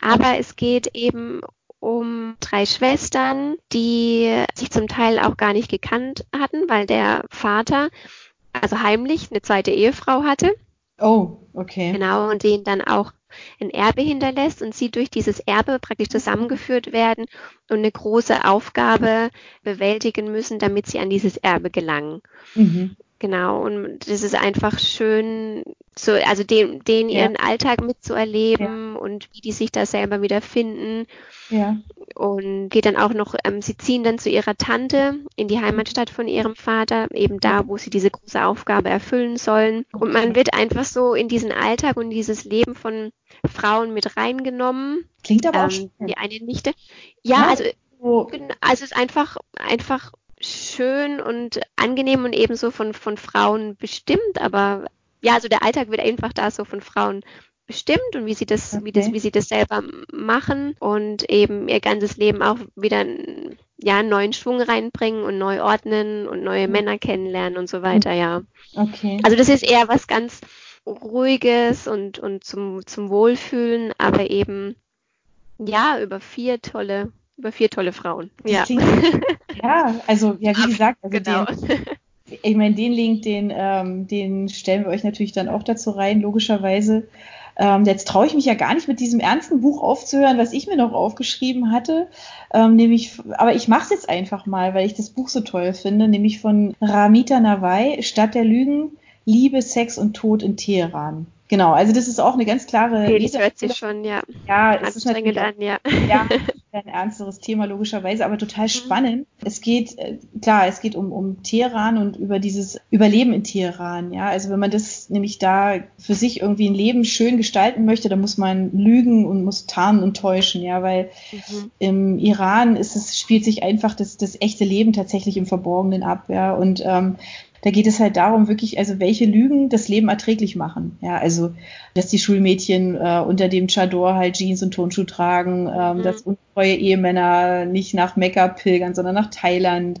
Aber es geht eben um drei Schwestern, die sich zum Teil auch gar nicht gekannt hatten, weil der Vater also heimlich eine zweite Ehefrau hatte. Oh, okay. Genau, und denen dann auch ein Erbe hinterlässt und sie durch dieses Erbe praktisch zusammengeführt werden und eine große Aufgabe bewältigen müssen, damit sie an dieses Erbe gelangen. Mhm. Genau, und das ist einfach schön, so, also den, den ja. ihren Alltag mitzuerleben ja. und wie die sich da selber wieder finden. Ja. Und geht dann auch noch, ähm, sie ziehen dann zu ihrer Tante in die Heimatstadt von ihrem Vater, eben da, wo sie diese große Aufgabe erfüllen sollen. Und man wird einfach so in diesen Alltag und dieses Leben von Frauen mit reingenommen. Klingt aber ähm, auch Die eine Nichte. Ja, ja. also, also es ist einfach, einfach schön und angenehm und ebenso von, von Frauen bestimmt, aber ja, also der Alltag wird einfach da so von Frauen bestimmt und wie sie das, okay. wie das, wie sie das selber machen und eben ihr ganzes Leben auch wieder ja, einen neuen Schwung reinbringen und neu ordnen und neue mhm. Männer kennenlernen und so weiter, ja. Okay. Also das ist eher was ganz Ruhiges und, und zum, zum Wohlfühlen, aber eben ja, über vier tolle über vier tolle Frauen. Ja. ja, also ja, wie gesagt, also genau. den, ich meine, den Link, den, ähm, den stellen wir euch natürlich dann auch dazu rein, logischerweise. Ähm, jetzt traue ich mich ja gar nicht mit diesem ernsten Buch aufzuhören, was ich mir noch aufgeschrieben hatte. Ähm, nämlich, aber ich mache es jetzt einfach mal, weil ich das Buch so toll finde, nämlich von Ramita Nawai, Stadt der Lügen, Liebe, Sex und Tod in Teheran. Genau, also das ist auch eine ganz klare. Okay, das hört sich schon, ja. Ja, es ist natürlich an, ja. ja. ein ernsteres Thema logischerweise, aber total mhm. spannend. Es geht, äh, klar, es geht um, um Teheran und über dieses Überleben in Teheran. Ja, also wenn man das nämlich da für sich irgendwie ein Leben schön gestalten möchte, dann muss man lügen und muss tarnen und täuschen. Ja, weil mhm. im Iran ist es spielt sich einfach das, das echte Leben tatsächlich im Verborgenen ab. Ja, und ähm, da geht es halt darum, wirklich, also welche Lügen das Leben erträglich machen. Ja, also, dass die Schulmädchen äh, unter dem Chador halt Jeans und Turnschuh tragen, ähm, mhm. dass untreue Ehemänner nicht nach Mekka pilgern, sondern nach Thailand,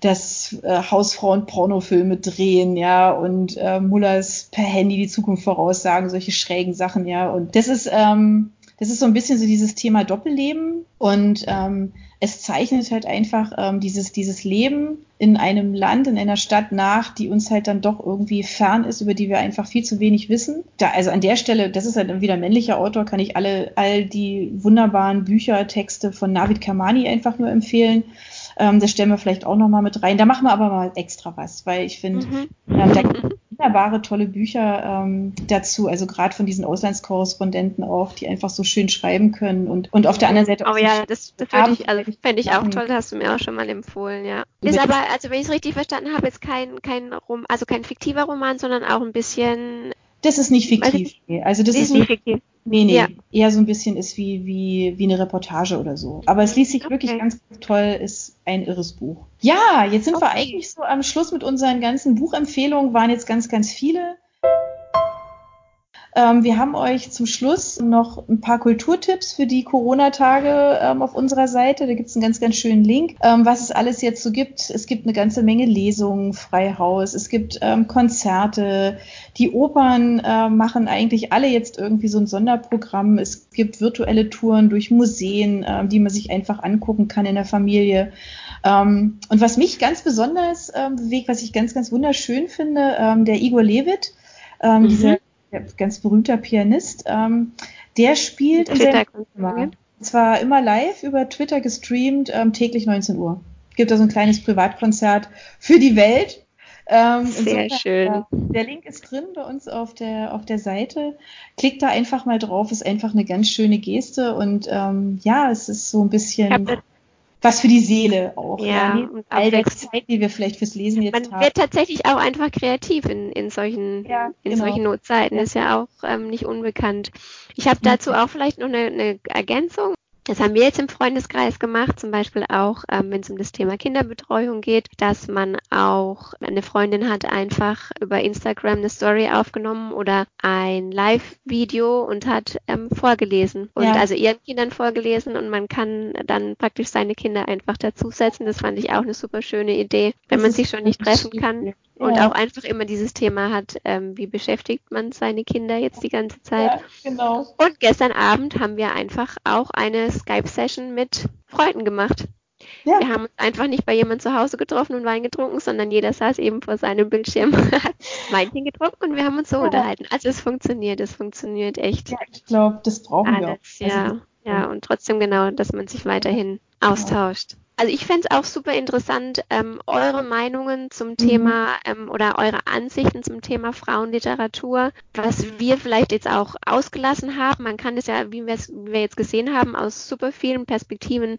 dass äh, Hausfrauen Pornofilme drehen, ja, und äh, Mullers per Handy die Zukunft voraussagen, solche schrägen Sachen, ja. Und das ist, ähm, das ist so ein bisschen so dieses Thema Doppelleben und ähm, es zeichnet halt einfach ähm, dieses, dieses Leben in einem Land, in einer Stadt nach, die uns halt dann doch irgendwie fern ist, über die wir einfach viel zu wenig wissen. Da, also an der Stelle, das ist halt wieder männlicher Autor, kann ich alle, all die wunderbaren Bücher, Texte von Navid Kamani einfach nur empfehlen. Ähm, das stellen wir vielleicht auch nochmal mit rein. Da machen wir aber mal extra was, weil ich finde, mhm. ähm, da wunderbare, tolle Bücher ähm, dazu. Also gerade von diesen Auslandskorrespondenten auch, die einfach so schön schreiben können und, und auf der anderen Seite auch. Oh ja, das, das würde ich, also fände ich auch toll, das hast du mir auch schon mal empfohlen, ja. Ist aber, also wenn ich es richtig verstanden habe, jetzt kein, kein Rom, also kein fiktiver Roman, sondern auch ein bisschen. Das ist nicht fiktiv. Also das ist, ist nicht fiktiv. Nee, nee, ja. eher so ein bisschen ist wie, wie, wie eine Reportage oder so. Aber es liest sich okay. wirklich ganz, toll, ist ein irres Buch. Ja, jetzt sind okay. wir eigentlich so am Schluss mit unseren ganzen Buchempfehlungen, waren jetzt ganz, ganz viele. Ähm, wir haben euch zum Schluss noch ein paar Kulturtipps für die Corona-Tage ähm, auf unserer Seite. Da gibt es einen ganz, ganz schönen Link, ähm, was es alles jetzt so gibt. Es gibt eine ganze Menge Lesungen, Freihaus, es gibt Konzerte. Die Opern machen eigentlich alle jetzt irgendwie so ein Sonderprogramm. Es gibt virtuelle Touren durch Museen, die man sich einfach angucken kann in der Familie. Und was mich ganz besonders bewegt, was ich ganz, ganz wunderschön finde, der Igor Lewitt, ähm, mhm. dieser ganz berühmter Pianist, ähm, der spielt in seinem. Und zwar immer live über Twitter gestreamt, ähm, täglich 19 Uhr. Gibt da so ein kleines Privatkonzert für die Welt. Ähm, Sehr insofern, schön. Äh, der Link ist drin bei uns auf der, auf der Seite. Klickt da einfach mal drauf, ist einfach eine ganz schöne Geste und ähm, ja, es ist so ein bisschen was für die Seele auch. Ja, ja all der Zeit, die wir vielleicht fürs Lesen jetzt man haben. Man wird tatsächlich auch einfach kreativ in, in solchen, ja, in genau. solchen Notzeiten. Ja. Ist ja auch ähm, nicht unbekannt. Ich habe dazu auch vielleicht noch eine, eine Ergänzung. Das haben wir jetzt im Freundeskreis gemacht, zum Beispiel auch, ähm, wenn es um das Thema Kinderbetreuung geht, dass man auch eine Freundin hat einfach über Instagram eine Story aufgenommen oder ein Live-Video und hat ähm, vorgelesen und ja. also ihren Kindern vorgelesen und man kann dann praktisch seine Kinder einfach dazusetzen. Das fand ich auch eine super schöne Idee, wenn das man sich schon nicht treffen kann. Und ja. auch einfach immer dieses Thema hat, ähm, wie beschäftigt man seine Kinder jetzt die ganze Zeit. Ja, genau. Und gestern Abend haben wir einfach auch eine Skype-Session mit Freunden gemacht. Ja. Wir haben uns einfach nicht bei jemand zu Hause getroffen und Wein getrunken, sondern jeder saß eben vor seinem Bildschirm, hat Weinchen getrunken und wir haben uns so ja. unterhalten. Also es funktioniert, es funktioniert echt. Ja, ich glaube, das brauchen Alles, wir auch. Also ja, ja, und trotzdem genau, dass man sich weiterhin austauscht. Also ich fände es auch super interessant, ähm, eure Meinungen zum. Thema ähm, oder eure Ansichten zum Thema Frauenliteratur, was wir vielleicht jetzt auch ausgelassen haben. Man kann es ja, wie, wie wir jetzt gesehen haben, aus super vielen Perspektiven ähm,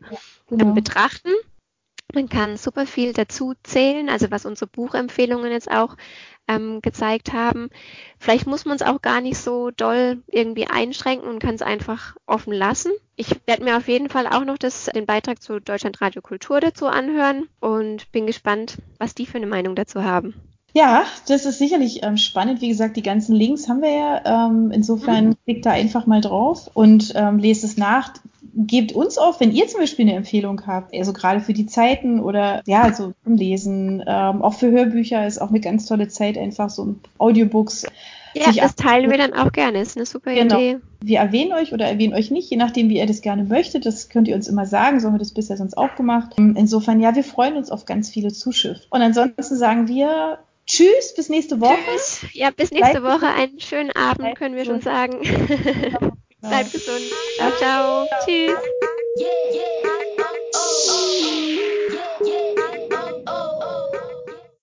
genau. ähm, betrachten. Man kann super viel dazu zählen, also was unsere Buchempfehlungen jetzt auch ähm, gezeigt haben. Vielleicht muss man es auch gar nicht so doll irgendwie einschränken und kann es einfach offen lassen. Ich werde mir auf jeden Fall auch noch das, den Beitrag zu Deutschland Radio Kultur dazu anhören und bin gespannt, was die für eine Meinung dazu haben. Ja, das ist sicherlich ähm, spannend. Wie gesagt, die ganzen Links haben wir ja. Ähm, insofern mhm. klickt da einfach mal drauf und ähm, lest es nach. Gebt uns auch, wenn ihr zum Beispiel eine Empfehlung habt, also gerade für die Zeiten oder ja, also zum Lesen, ähm, auch für Hörbücher ist auch eine ganz tolle Zeit, einfach so Audiobooks. Ja, das teilen wir dann auch gerne. Ist eine super genau. Idee. Wir erwähnen euch oder erwähnen euch nicht, je nachdem, wie ihr das gerne möchtet. Das könnt ihr uns immer sagen. So haben wir das bisher sonst auch gemacht. Insofern, ja, wir freuen uns auf ganz viele Zuschriften. Und ansonsten sagen wir Tschüss, bis nächste Woche. Tschüss. Ja, bis nächste Woche. Einen schönen Abend, können wir schon sagen. Bleibt gesund. Ciao, ciao. Tschüss.